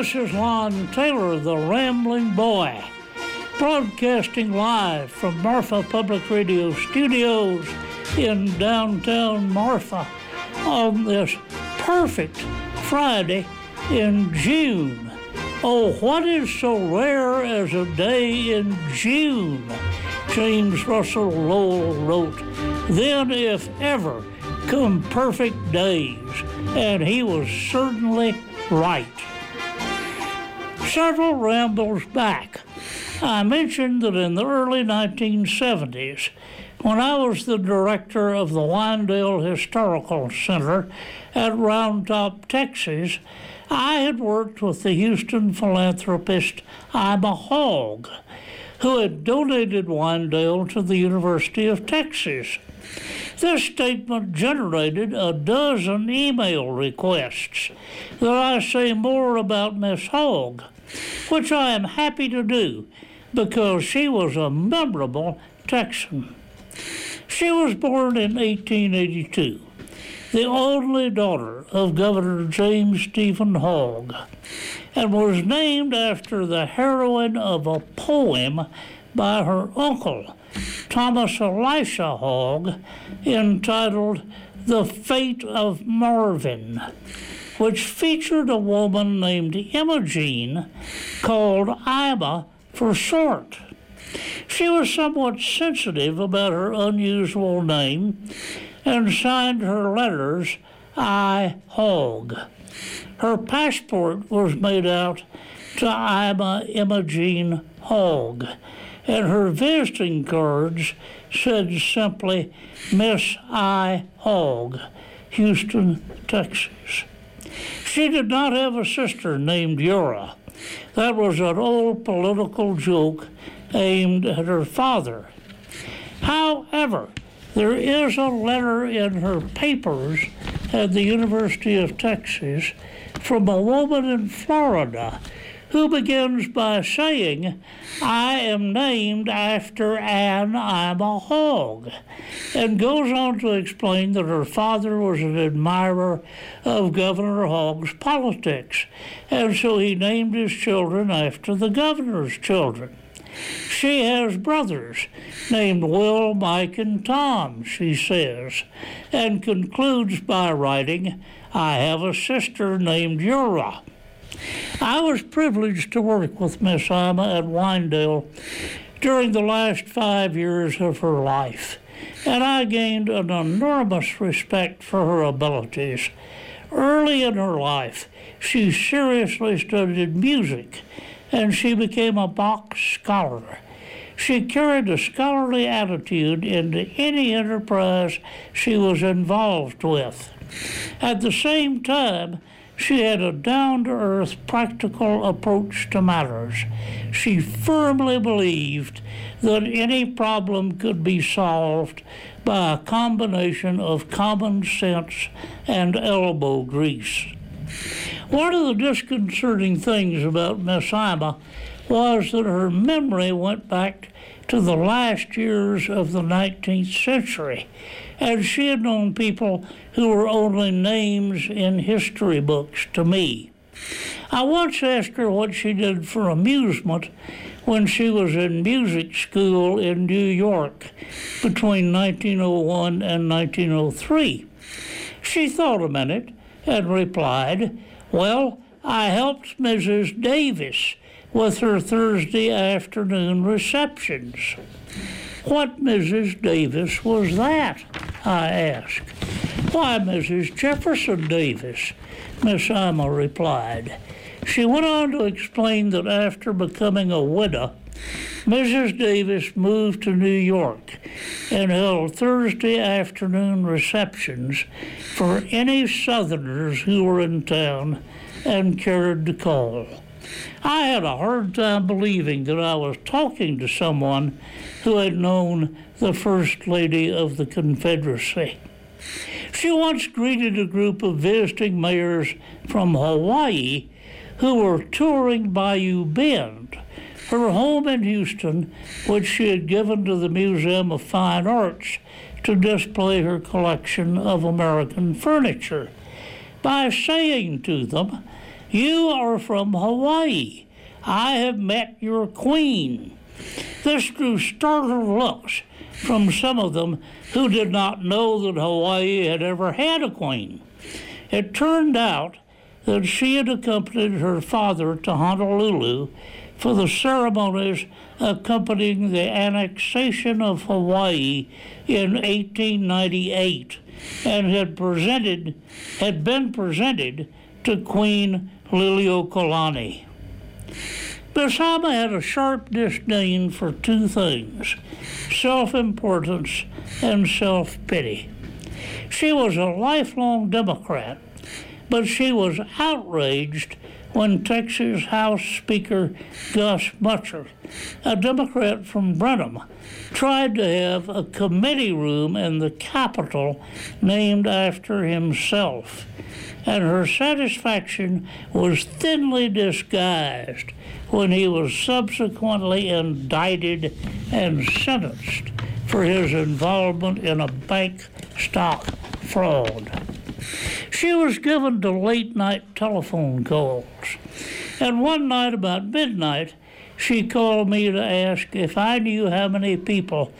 this is Lonn Taylor, the Rambling Boy, broadcasting live from Marfa Public Radio Studios in downtown Marfa on this perfect Friday in June. Oh, what is so rare as a day in June? James Russell Lowell wrote, Then, if ever, come perfect days. And he was certainly right. Several rambles back, I mentioned that in the early 1970s, when I was the director of the Winedale Historical Center at Round Top, Texas, I had worked with the Houston philanthropist Ima Hogg, who had donated Winedale to the University of Texas. This statement generated a dozen email requests that I say more about Miss Hogg, which I am happy to do because she was a memorable Texan. She was born in 1882 the only daughter of Governor James Stephen Hogg, and was named after the heroine of a poem by her uncle, Thomas Elisha Hogg, entitled The Fate of Marvin, which featured a woman named Imogene called Ima for short. She was somewhat sensitive about her unusual name and signed her letters I Hogg. Her passport was made out to Ima Imogene Hogg, and her visiting cards said simply Miss I Hogg, Houston, Texas. She did not have a sister named Ura. That was an old political joke aimed at her father. However, there is a letter in her papers at the University of Texas from a woman in Florida who begins by saying, I am named after Ima Hogg, and goes on to explain that her father was an admirer of Governor Hogg's politics, and so he named his children after the governor's children. She has brothers named Will, Mike, and Tom, she says, and concludes by writing, I have a sister named Ura. I was privileged to work with Miss Ima at Winedale during the last five years of her life, and I gained an enormous respect for her abilities. Early in her life, she seriously studied music, and she became a Bach scholar. She carried a scholarly attitude into any enterprise she was involved with. At the same time, she had a down to earth, practical approach to matters. She firmly believed that any problem could be solved by a combination of common sense and elbow grease. One of the disconcerting things about Miss Ima was that her memory went back to the last years of the 19th century, and she had known people who were only names in history books to me. I once asked her what she did for amusement when she was in music school in New York between 1901 and 1903. She thought a minute and replied, Well, I helped Mrs. Davis with her Thursday afternoon receptions. What Mrs. Davis was that? I asked. Why, Mrs. Jefferson Davis, Miss Ima replied. She went on to explain that after becoming a widow, Mrs. Davis moved to New York and held Thursday afternoon receptions for any Southerners who were in town and cared to call. I had a hard time believing that I was talking to someone who had known the First Lady of the Confederacy. She once greeted a group of visiting mayors from Hawaii who were touring Bayou Bend, her home in Houston, which she had given to the Museum of Fine Arts to display her collection of American furniture, by saying to them, You are from Hawaii. I have met your queen. This drew startled looks from some of them who did not know that Hawaii had ever had a queen. It turned out that she had accompanied her father to Honolulu for the ceremonies accompanying the annexation of Hawaii in 1898 and had presented had been presented to Queen Liliuokalani. Miss Ima had a sharp disdain for two things self importance and self pity. She was a lifelong Democrat, but she was outraged when Texas House Speaker Gus Mutscher, a Democrat from Brenham, tried to have a committee room in the Capitol named after himself, and her satisfaction was thinly disguised when he was subsequently indicted and sentenced for his involvement in a bank stock fraud. She was given to late night telephone calls, and one night about midnight, she called me to ask if I knew how many people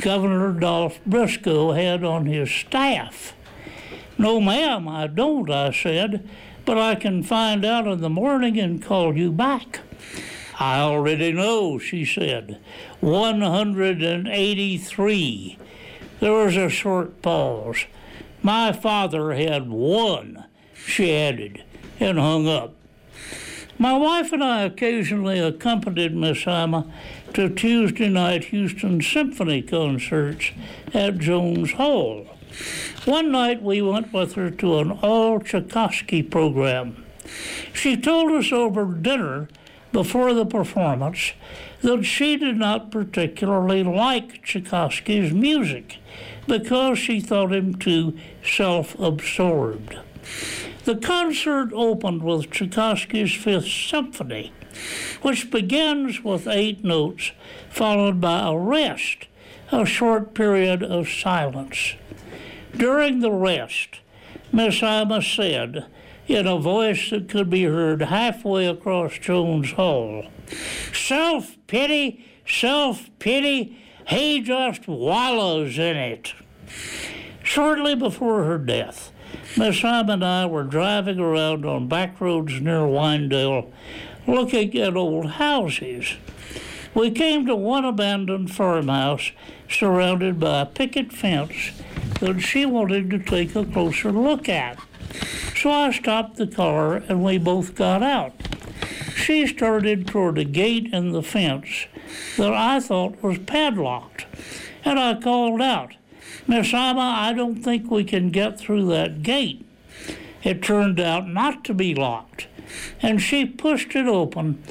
Governor Dolph Briscoe had on his staff. No, ma'am, I don't, I said, but I can find out in the morning and call you back. I already know, she said. 183. There was a short pause. My father had one, she added, and hung up. My wife and I occasionally accompanied Miss Ima to Tuesday night Houston Symphony concerts at Jones Hall. One night we went with her to an all Tchaikovsky program. She told us over dinner before the performance that she did not particularly like Tchaikovsky's music because she thought him too self absorbed. The concert opened with Tchaikovsky's Fifth Symphony, which begins with eight notes followed by a rest, a short period of silence. During the rest, Miss Ima said, in a voice that could be heard halfway across Jones Hall, Self pity, self pity, he just wallows in it. Shortly before her death, Miss Ima and I were driving around on back roads near Winedale looking at old houses. We came to one abandoned farmhouse surrounded by a picket fence that she wanted to take a closer look at. So I stopped the car and we both got out. She started toward a gate in the fence that I thought was padlocked, and I called out, Miss Ima, I don't think we can get through that gate. It turned out not to be locked, and she pushed it open,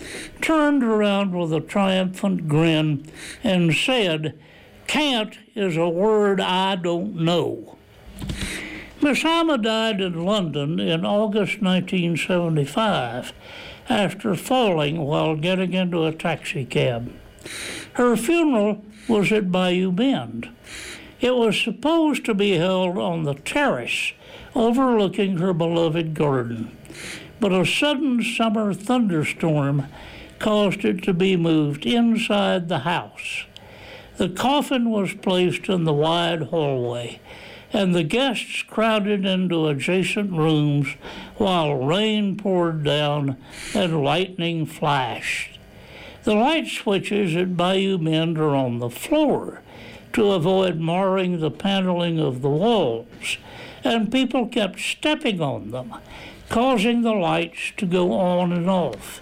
turned around with a triumphant grin, and said, Can't is a word I don't know. Miss Ima died in London in August 1975 after falling while getting into a taxicab. Her funeral was at Bayou Bend. It was supposed to be held on the terrace overlooking her beloved garden, but a sudden summer thunderstorm caused it to be moved inside the house. The coffin was placed in the wide hallway, and the guests crowded into adjacent rooms while rain poured down and lightning flashed. The light switches at Bayou Bend are on the floor to avoid marring the paneling of the walls, and people kept stepping on them, causing the lights to go on and off.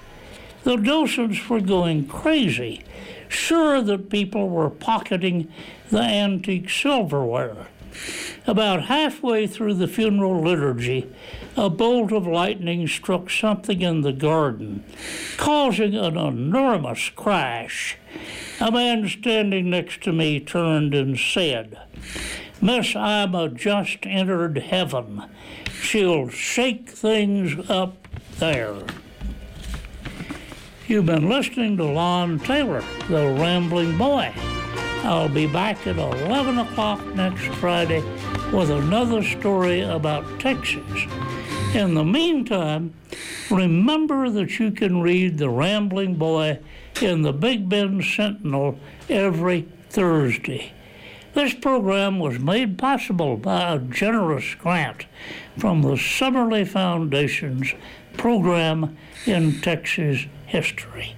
The docents were going crazy, sure that people were pocketing the antique silverware. About halfway through the funeral liturgy, a bolt of lightning struck something in the garden, causing an enormous crash. A man standing next to me turned and said, Miss Ima just entered heaven. She'll shake things up there. You've been listening to Lonn Taylor, the Rambling Boy. I'll be back at 11 o'clock next Friday with another story about Texas. In the meantime, remember that you can read The Rambling Boy in the Big Bend Sentinel every Thursday. This program was made possible by a generous grant from the Summerlee Foundation's program in Texas history.